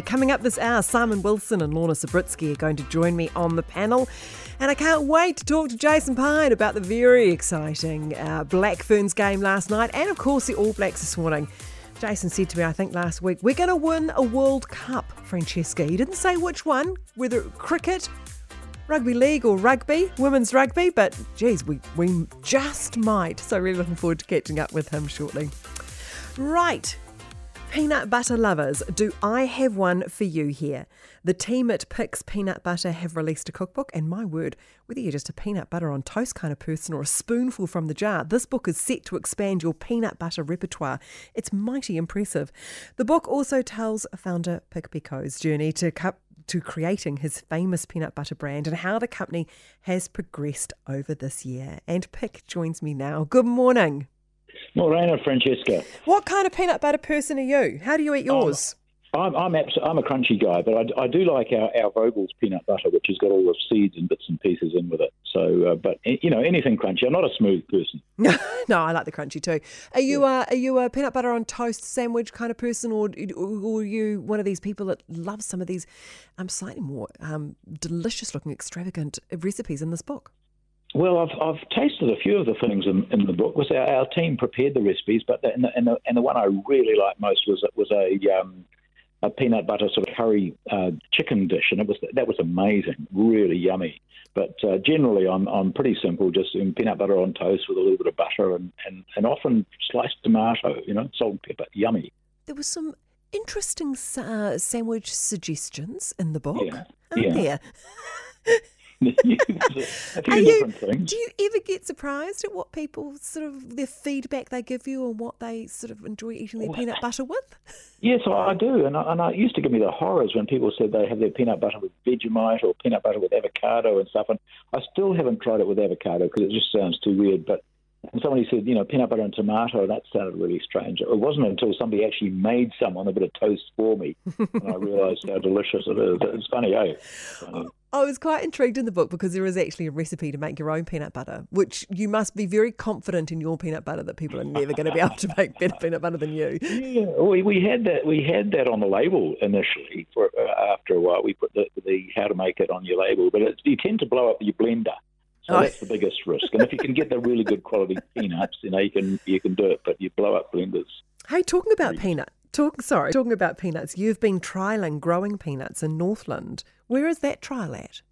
Coming up this hour, Simon Wilson and Lorna Sabritsky are going to join me on the panel. And I can't wait to talk to Jason Pine about the very exciting uh, Black Ferns game last night and, of course, the All Blacks this morning. Jason said to me, I think last week, we're going to win a World Cup, Francesca. He didn't say which one, whether cricket, rugby league, or rugby, women's rugby, but geez, we, we just might. So, really looking forward to catching up with him shortly. Right, Peanut butter lovers, do I have one for you here? The team at Pic's Peanut Butter have released a cookbook, and my word, whether you're just a peanut butter on toast kind of person or a spoonful from the jar, this book is set to expand your peanut butter repertoire. It's mighty impressive. The book also tells founder Pic Picot's journey to cup to creating his famous peanut butter brand and how the company has progressed over this year. And Pic joins me now. Good morning. Morena Francesca. What kind of peanut butter person are you? How do you eat yours? I'm I'm, abs- I'm a crunchy guy, but I, I do like our, our Vogel's peanut butter, which has got all the seeds and bits and pieces in with it. So, uh, but you know, anything crunchy. I'm not a smooth person. no, I like the crunchy too. Are you yeah. uh, are you a peanut butter on toast sandwich kind of person, or, or are you one of these people that loves some of these um, slightly more um, delicious looking, extravagant recipes in this book? Well, I've, I've tasted a few of the things in, in the book. Was our, our team prepared the recipes, but the, and, the, and, the, and the one I really liked most was was a um, a peanut butter sort of curry uh, chicken dish, and it was that was amazing, really yummy. But uh, generally, I'm I'm pretty simple, just peanut butter on toast with a little bit of butter and, and, and often sliced tomato, you know, salt and pepper, yummy. There was some interesting uh, sandwich suggestions in the book. Yeah, yeah. There? you. Do you ever get surprised at what people sort of their feedback they give you or what they sort of enjoy eating their peanut butter with? Yes, I do, and I, and I used to give me the horrors when people said they have their peanut butter with Vegemite or peanut butter with avocado and stuff. And I still haven't tried it with avocado because it just sounds too weird. But and somebody said, you know, peanut butter and tomato, that sounded really strange. It wasn't until somebody actually made some on a bit of toast for me and I realised how delicious it is. It's funny, eh? Funny. I was quite intrigued in the book because there is actually a recipe to make your own peanut butter, which you must be very confident in your peanut butter that people are never going to be able to make better peanut butter than you. Yeah, we, we had that we had that on the label initially. For uh, after a while, we put the, the how to make it on your label, but it, you tend to blow up your blender. So oh. that's the biggest risk. And if you can get the really good quality peanuts, you know you can you can do it. But you blow up blenders. Hey, talking about peanut, talk sorry, talking about peanuts. You've been trialing growing peanuts in Northland. Where is that trial at?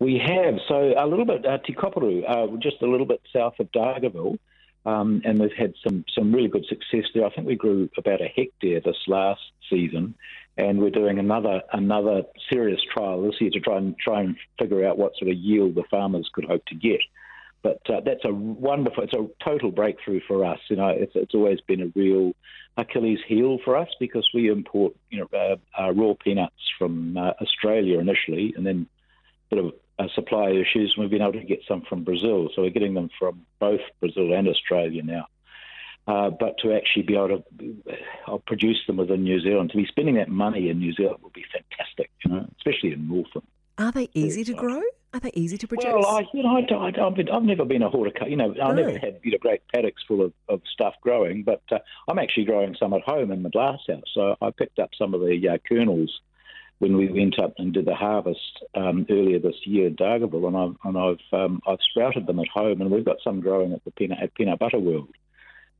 We have. So a little bit, uh, Te Kopuru, uh, just a little bit south of Dargaville, um, and we've had some, some really good success there. I think we grew about a hectare this last season, and we're doing another another serious trial this year to try and try and figure out what sort of yield the farmers could hope to get. But uh, that's a wonderful, it's a total breakthrough for us. You know, it's, it's always been a real Achilles heel for us because we import, you know, uh, uh, raw peanuts from uh, Australia initially, and then a bit of uh, supply issues, and we've been able to get some from Brazil. So we're getting them from both Brazil and Australia now. Uh, but to actually be able to uh, produce them within New Zealand, to be spending that money in New Zealand would be fantastic, you know, especially in Northern. Are they easy to grow? Are they easy to produce? Well, I, you know, I, I, I've never been a horticulture. You know, I've never had you know great paddocks full of, of stuff growing, but uh, I'm actually growing some at home in the glass house. So I picked up some of the uh, kernels when we went up and did the harvest um, earlier this year at Dargaville, and I've and I've um, I've sprouted them at home, and we've got some growing at the peanut at Peanut Butter World.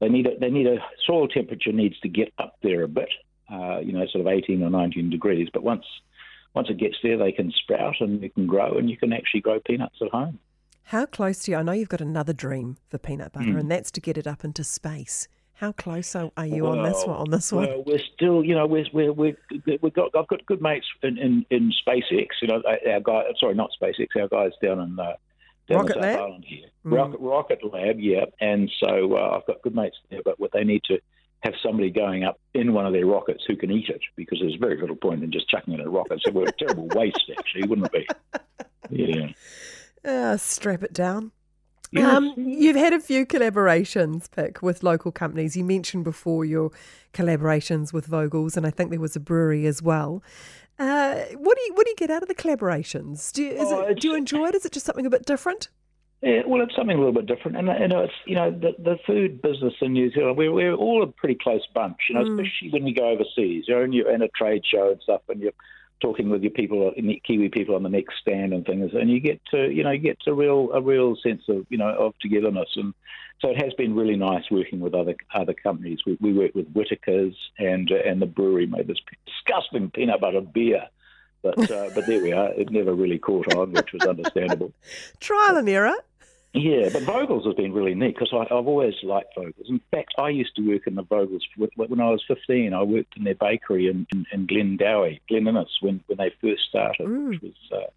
They need a, they need a soil temperature needs to get up there a bit, uh, you know, sort of 18 or 19 degrees. But once once it gets there, they can sprout and you can grow, and you can actually grow peanuts at home. How close to you? I know you've got another dream for peanut butter, mm. and that's to get it up into space. How close are you well, on this one? On this one, well, we're still, you know, we're we're we have got I've got good mates in, in, in SpaceX. You know, our guy, sorry, not SpaceX, our guys down in uh, down Rocket in Lab? Island here, mm. Rocket, Rocket Lab, yeah. And so uh, I've got good mates there, but what they need to have somebody going up in one of their rockets who can eat it because there's very little point in just chucking it in a rocket. So we're a terrible waste, actually, wouldn't it be? Yeah. Uh, strap it down. Um, you've had a few collaborations, Pic, with local companies. You mentioned before your collaborations with Vogel's, and I think there was a brewery as well. Uh, what do you what do you get out of the collaborations? Do you, oh, it, do you enjoy it? Is it just something a bit different? Yeah, well, it's something a little bit different, and you know, it's you know the, the food business in New Zealand. We're, we're all a pretty close bunch, you know, mm. especially when we go overseas. You're in, you're in a trade show and stuff, and you're talking with your people, Kiwi people on the next stand and things, and you get to you know you get to real a real sense of you know of togetherness, and so it has been really nice working with other other companies. We, we worked with Whittaker's, and uh, and the brewery made this disgusting peanut butter beer but uh, but there we are. It never really caught on, which was understandable. Trial and error. Yeah, but Vogel's has been really neat because I've always liked Vogel's. In fact, I used to work in the Vogel's when I was 15. I worked in their bakery in, in, in Glendowie, Glen Innes, when, when they first started, mm. which was uh,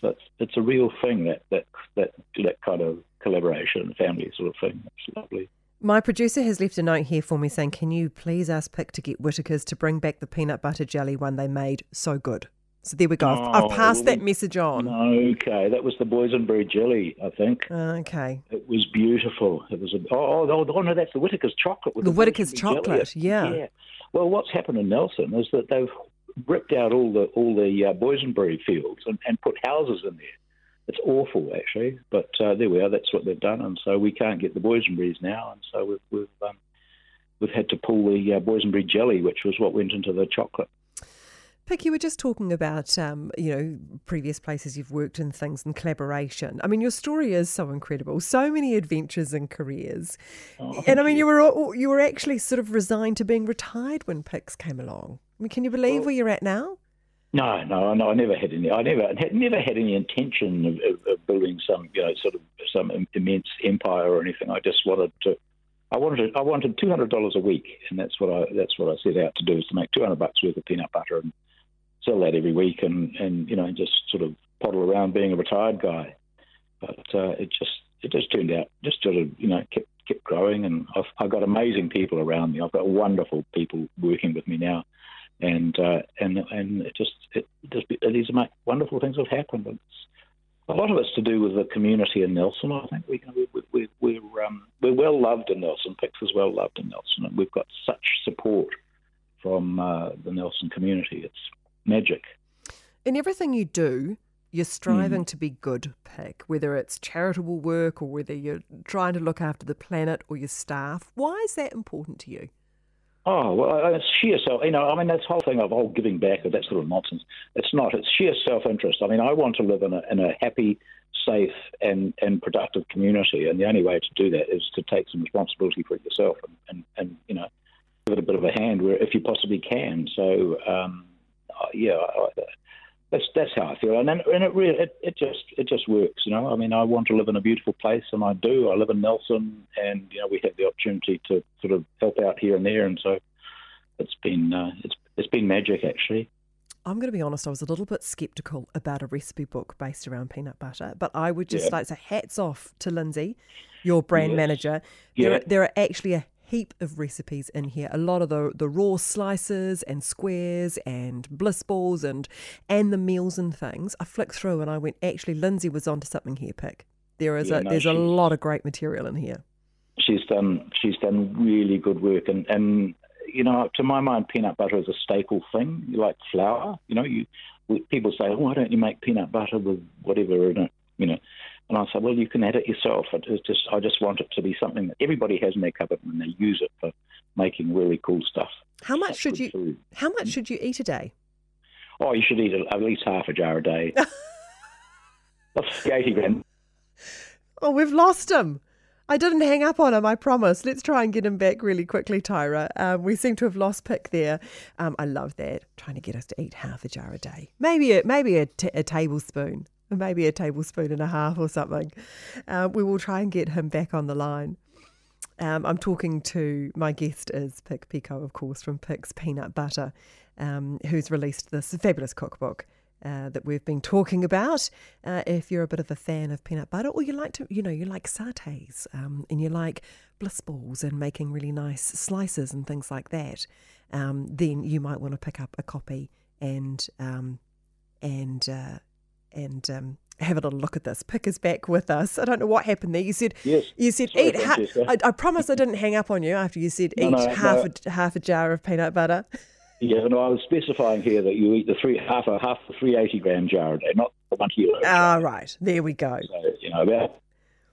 so it's, it's a real thing that, that that that kind of collaboration, and family sort of thing. It's lovely. My producer has left a note here for me saying, "Can you please ask Pic to get Whittaker's to bring back the peanut butter jelly one they made so good." So there we go. Oh, I've, passed that message on. Okay, that was the boysenberry jelly, I think. Okay. It was beautiful. It was a, oh, oh, oh no, that's the Whittaker's chocolate. the, the Whittaker's chocolate, yeah. yeah. Well, what's happened in Nelson is that they've ripped out all the all the uh, boysenberry fields and, and put houses in there. It's awful, actually, but uh, there we are. That's what they've done, and so we can't get the boysenberries now, and so we've we've, um, we've had to pull the uh, boysenberry jelly, which was what went into the chocolate. Pic, you were just talking about, um, you know, previous places you've worked in things and collaboration. I mean, your story is so incredible. So many adventures and careers. Oh, and I mean, you. you. were you were actually sort of resigned to being retired when Pic's came along. I mean, can you believe well, where you're at now? No, no, no. I never had any. I never had never had any intention of, of, of building some, you know, sort of some immense empire or anything. I just wanted to. I wanted I wanted two hundred dollars a week, and that's what I that's what I set out to do is to make two hundred bucks worth of peanut butter and sell that every week and, and you know just sort of poddle around being a retired guy. But uh, it just it just turned out just sort of you know kept kept growing, and I've, I've got amazing people around me. I've got wonderful people working with me now, and uh, and and it just it just these wonderful things have happened. It's, a lot of it's to do with the community in Nelson. I think we, we, we, we're um, we're well loved in Nelson. Pic's is well loved in Nelson, and we've got such support from uh, the Nelson community. It's magic. In everything you do, you're striving mm. to be good, Pic, whether it's charitable work or whether you're trying to look after the planet or your staff. Why is that important to you? Oh, well, it's sheer self. You know, I mean, this whole thing of all giving back or that sort of nonsense. It's not. It's sheer self-interest. I mean, I want to live in a, in a happy, safe, and, and productive community, and the only way to do that is to take some responsibility for it yourself and, and, and you know, give it a bit of a hand where if you possibly can. So, um, yeah, that's that's how I feel, and and it really it, it just it just works, you know. I mean, I want to live in a beautiful place, and I do. I live in Nelson, and you know, we have the opportunity to sort of help out here and there, and so it's been uh, it's it's been magic actually. I'm going to be honest, I was a little bit skeptical about a recipe book based around peanut butter, but I would just yeah. like to say hats off to Lindsay, your brand yes. manager. Yeah. There, are, there are actually a heap of recipes in here. A lot of the, the raw slices and squares and bliss balls and and the meals and things. I flicked through and I went, actually, Lindsay was onto something here, Pic. There is yeah, a no, there's a lot of great material in here. She's done she's done really good work and, and you know, to my mind, peanut butter is a staple thing. You like flour. You know, you people say, oh, why don't you make peanut butter with whatever in it? You know, and I said, well, you can add it yourself. It's just, I just want it to be something that everybody has in their cupboard and they use it for making really cool stuff. How much should you? Food. How much should you eat a day? Oh, you should eat at least half a jar a day. That's eighty grams. Oh, we've lost him. I didn't hang up on him, I promise. Let's try and get him back really quickly, Tyra. Um, we seem to have lost Pic there. Um, I love that. Trying to get us to eat half a jar a day. Maybe a, maybe a, t- a tablespoon maybe a tablespoon and a half or something. Uh, we will try and get him back on the line. Um, I'm talking to my guest is Pic Picot, of course, from Pic's Peanut Butter, um, who's released this fabulous cookbook. Uh, that we've been talking about. Uh, if you're a bit of a fan of peanut butter, or you like to, you know, you like satay um, and you like bliss balls and making really nice slices and things like that, um, then you might want to pick up a copy and um, and uh, and um, have a little look at this. Pic is back with us. I don't know what happened there. You said yes. You said Sorry, eat. Ha- I, I, promise I didn't hang up on you after you said no, eat no, half no. a half a jar of peanut butter. Yeah, no, I was specifying here that you eat the three half a half the three eighty gram jar a day, not the one kilo. Ah, right. There we go. So you know about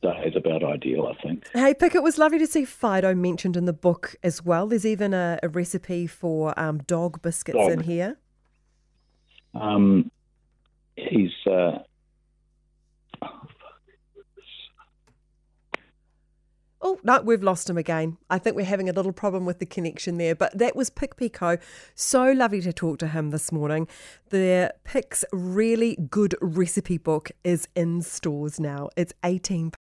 day is about ideal, I think. Hey, Pic, it was lovely to see Fido mentioned in the book as well. There's even a, a recipe for um, dog biscuits dog. in here. Um, he's. Uh, Oh, no, we've lost him again. I think we're having a little problem with the connection there. But that was Pic Picot. So lovely to talk to him this morning. The Pic's really good recipe book is in stores now. It's 18